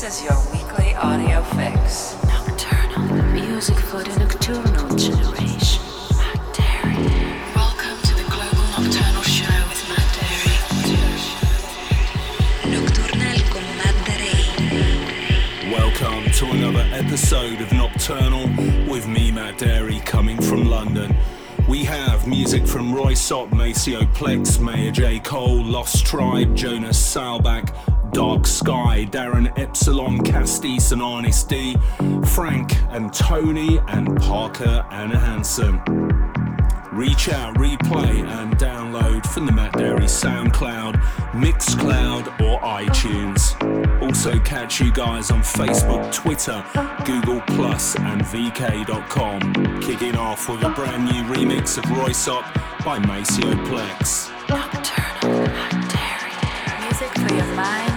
This is your weekly audio fix. Nocturnal music for the nocturnal generation. Matt Darey. Welcome to the Global Nocturnal Show with Matt Darey. Nocturnal con Matt Darey. Welcome to another episode of Nocturnal with me, Matt Darey, coming from London. We have music from Röyksopp, Maceo Plex, Maya Jane Coles, Lost Tribe, Jonas Saalbach, Dark Sky, Darren Epsilon, Kastis and Arnas D, Frank and Tony, and Parker and Hanson. Reach out, replay, and download from the Matt Darey SoundCloud, Mixcloud, or iTunes. Also, catch you guys on Facebook, Twitter, Google, Plus, and VK.com. Kicking off with a brand new remix of Röyksopp by Maceo Plex. Nocturnal Matt Darey. Music for your mind,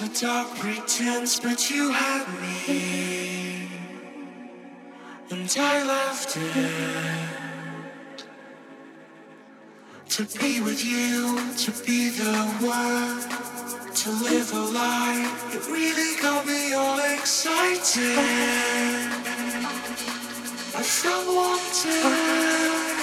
a dark pretense, but you had me. And I left it. To be with you, to be the one, to live a life. It really got me all excited. I felt wanted.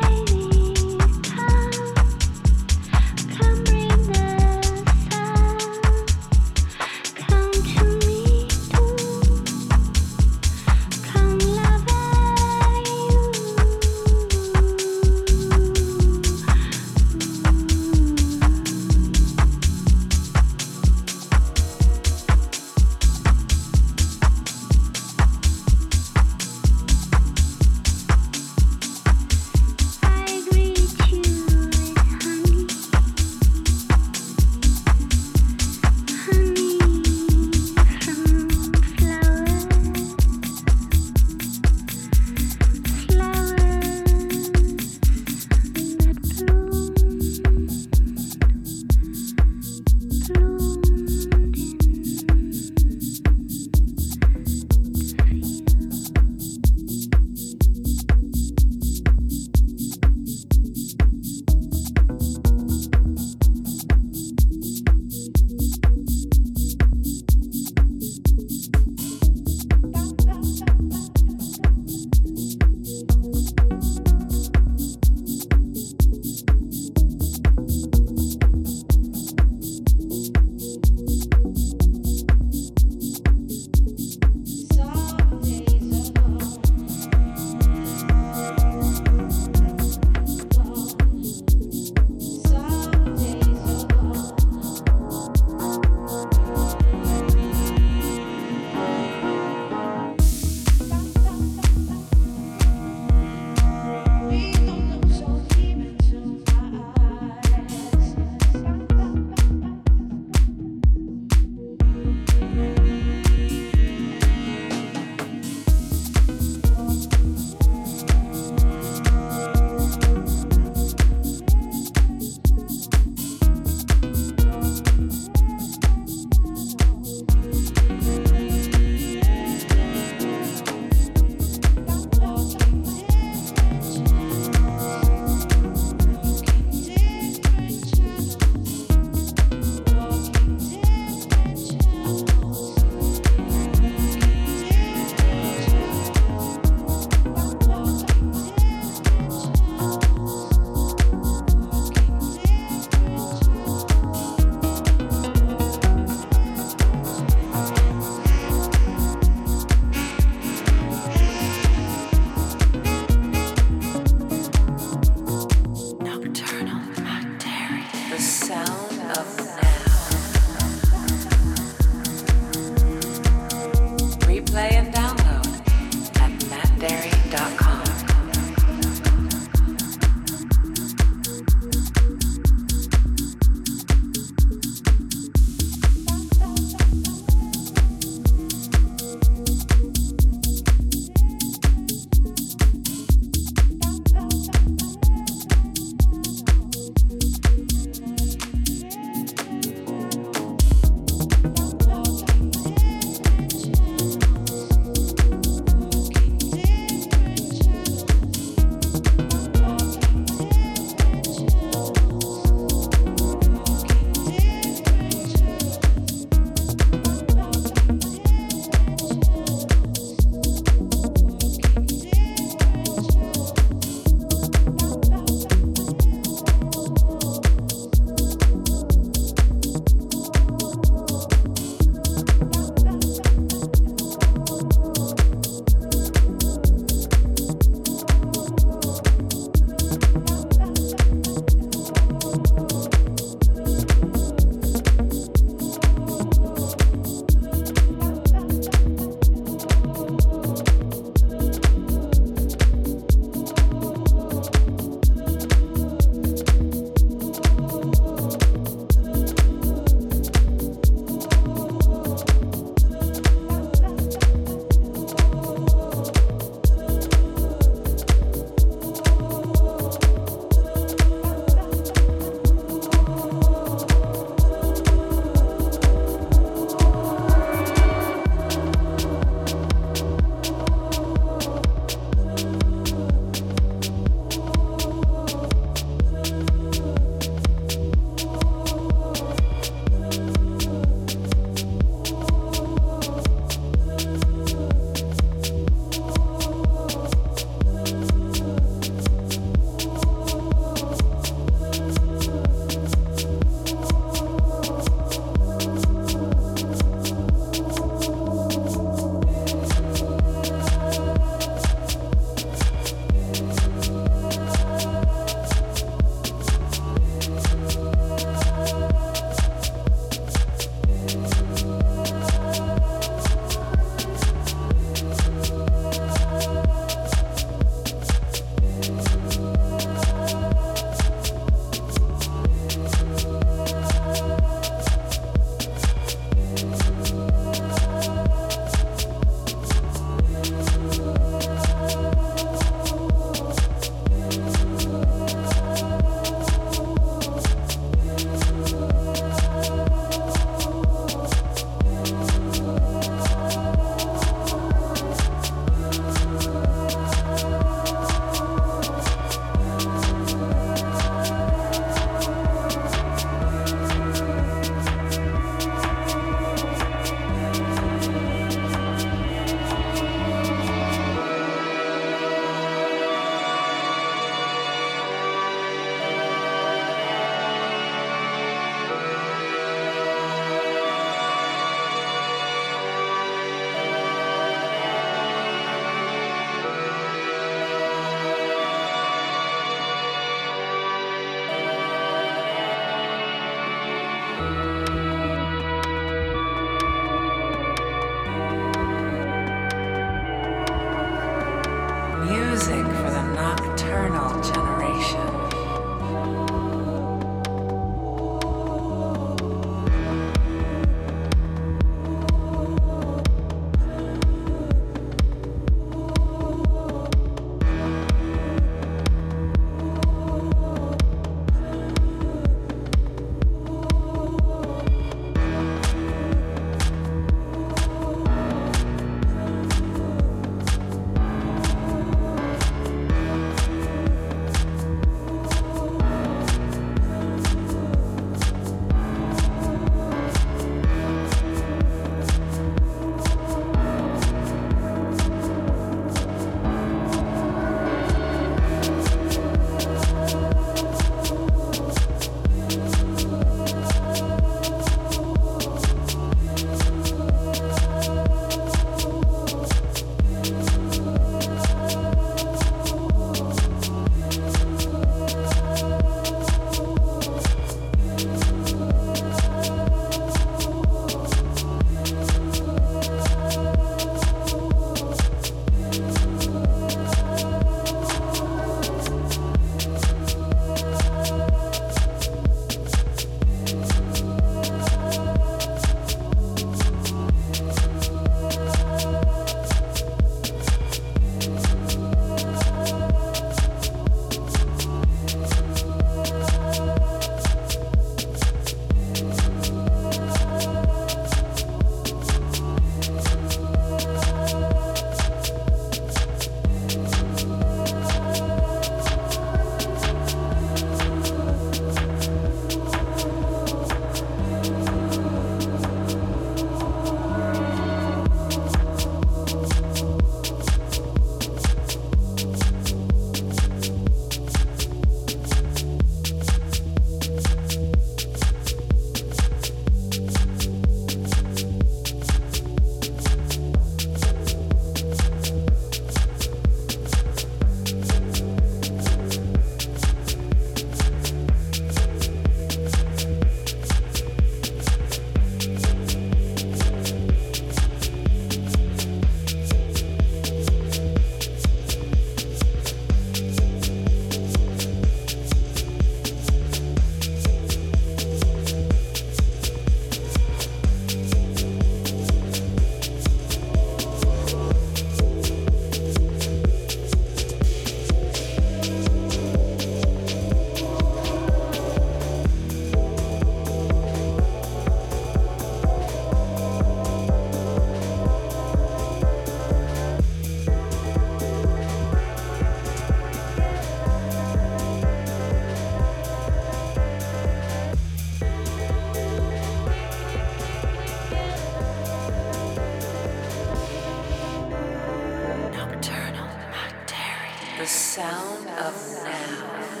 the sound of now.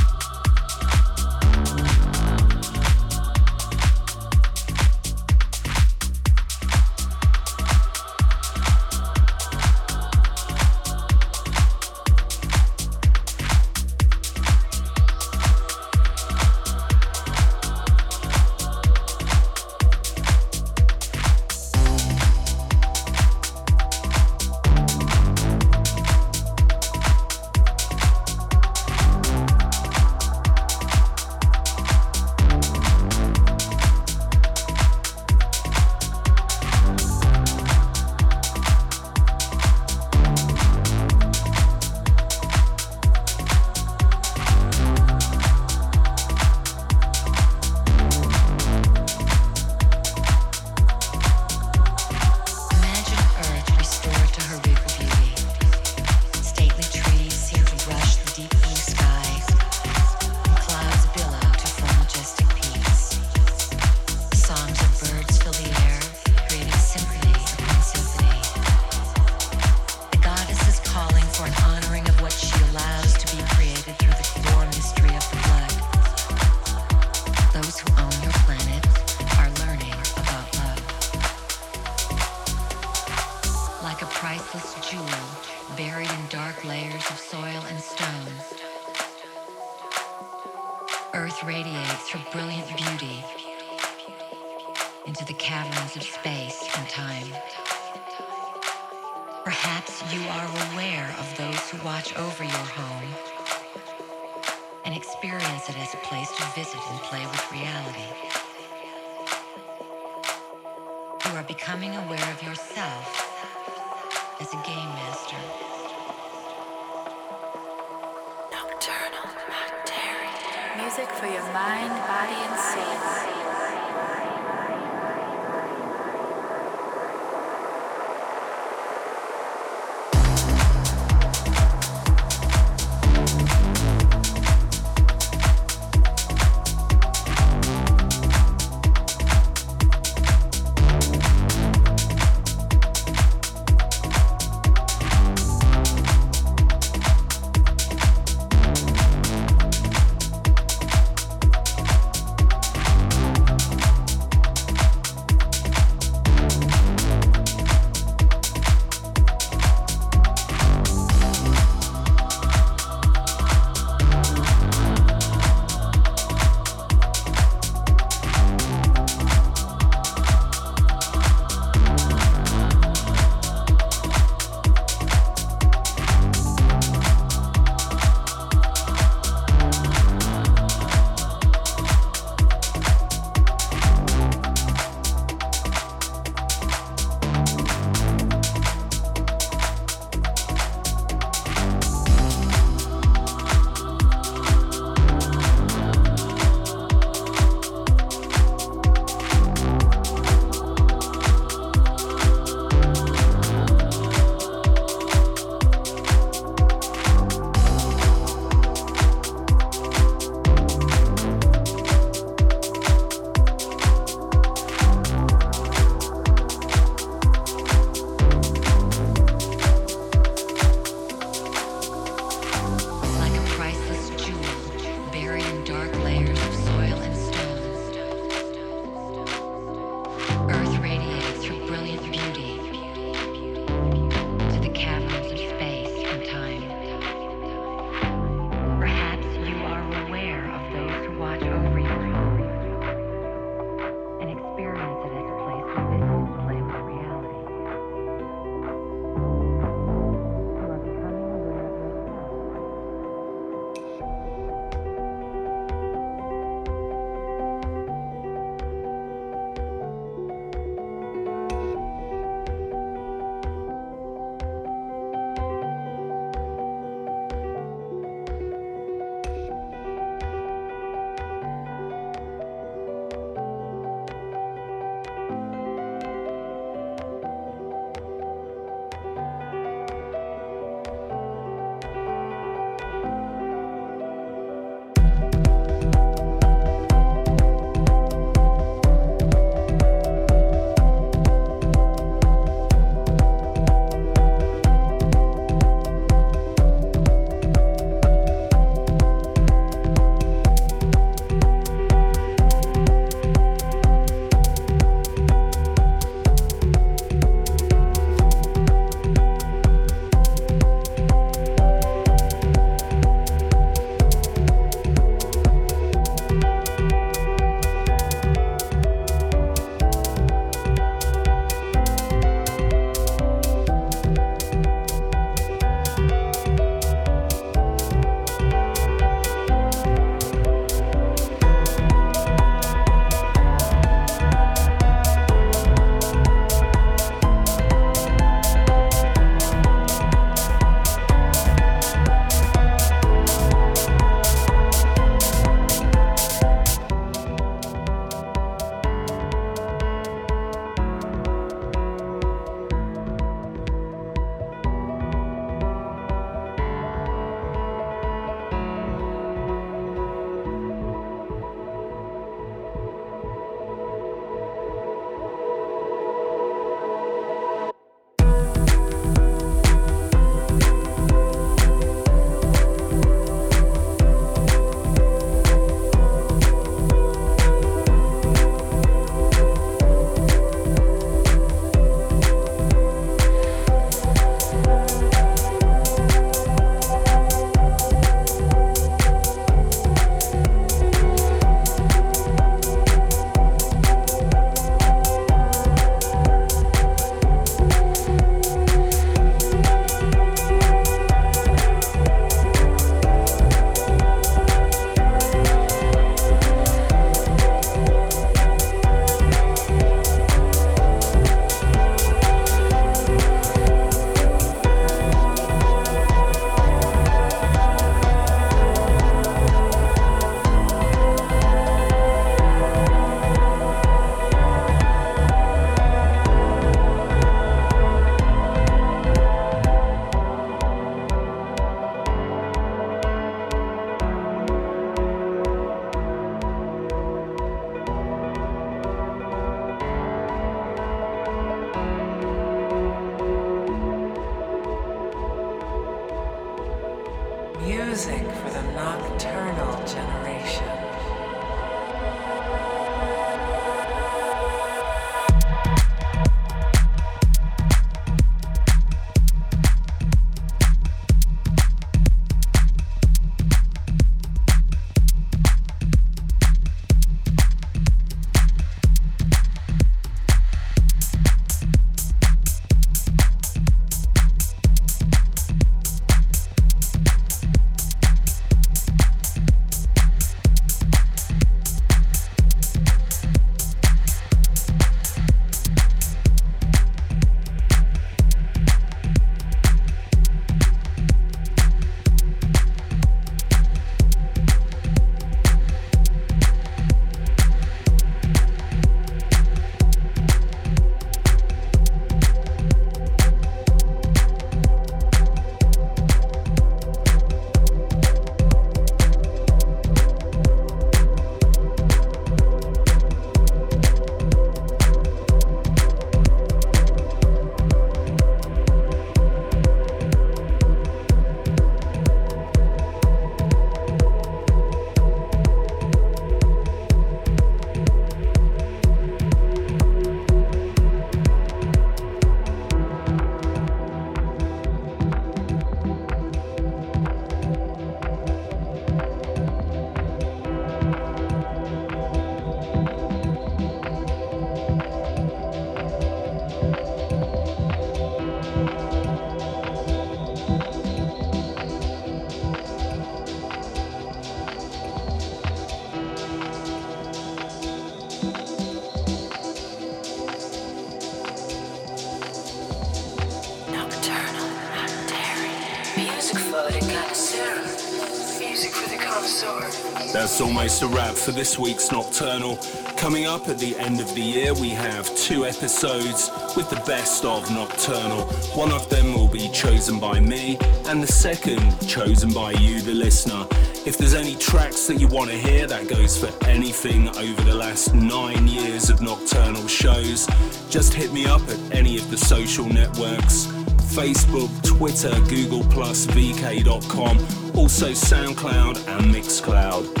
A wrap for this week's Nocturnal. Coming up at the end of the year, we have two episodes with the best of Nocturnal. One of them will be chosen by me, and the second chosen by you, the listener. If there's any tracks that you want to hear, that goes for anything over the last nine years of Nocturnal shows, just hit me up at any of the social networks. Facebook, Twitter, Google, VK.com, also SoundCloud and Mixcloud.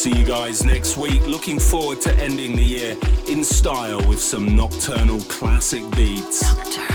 See you guys next week. Looking forward to ending the year in style with some nocturnal classic beats.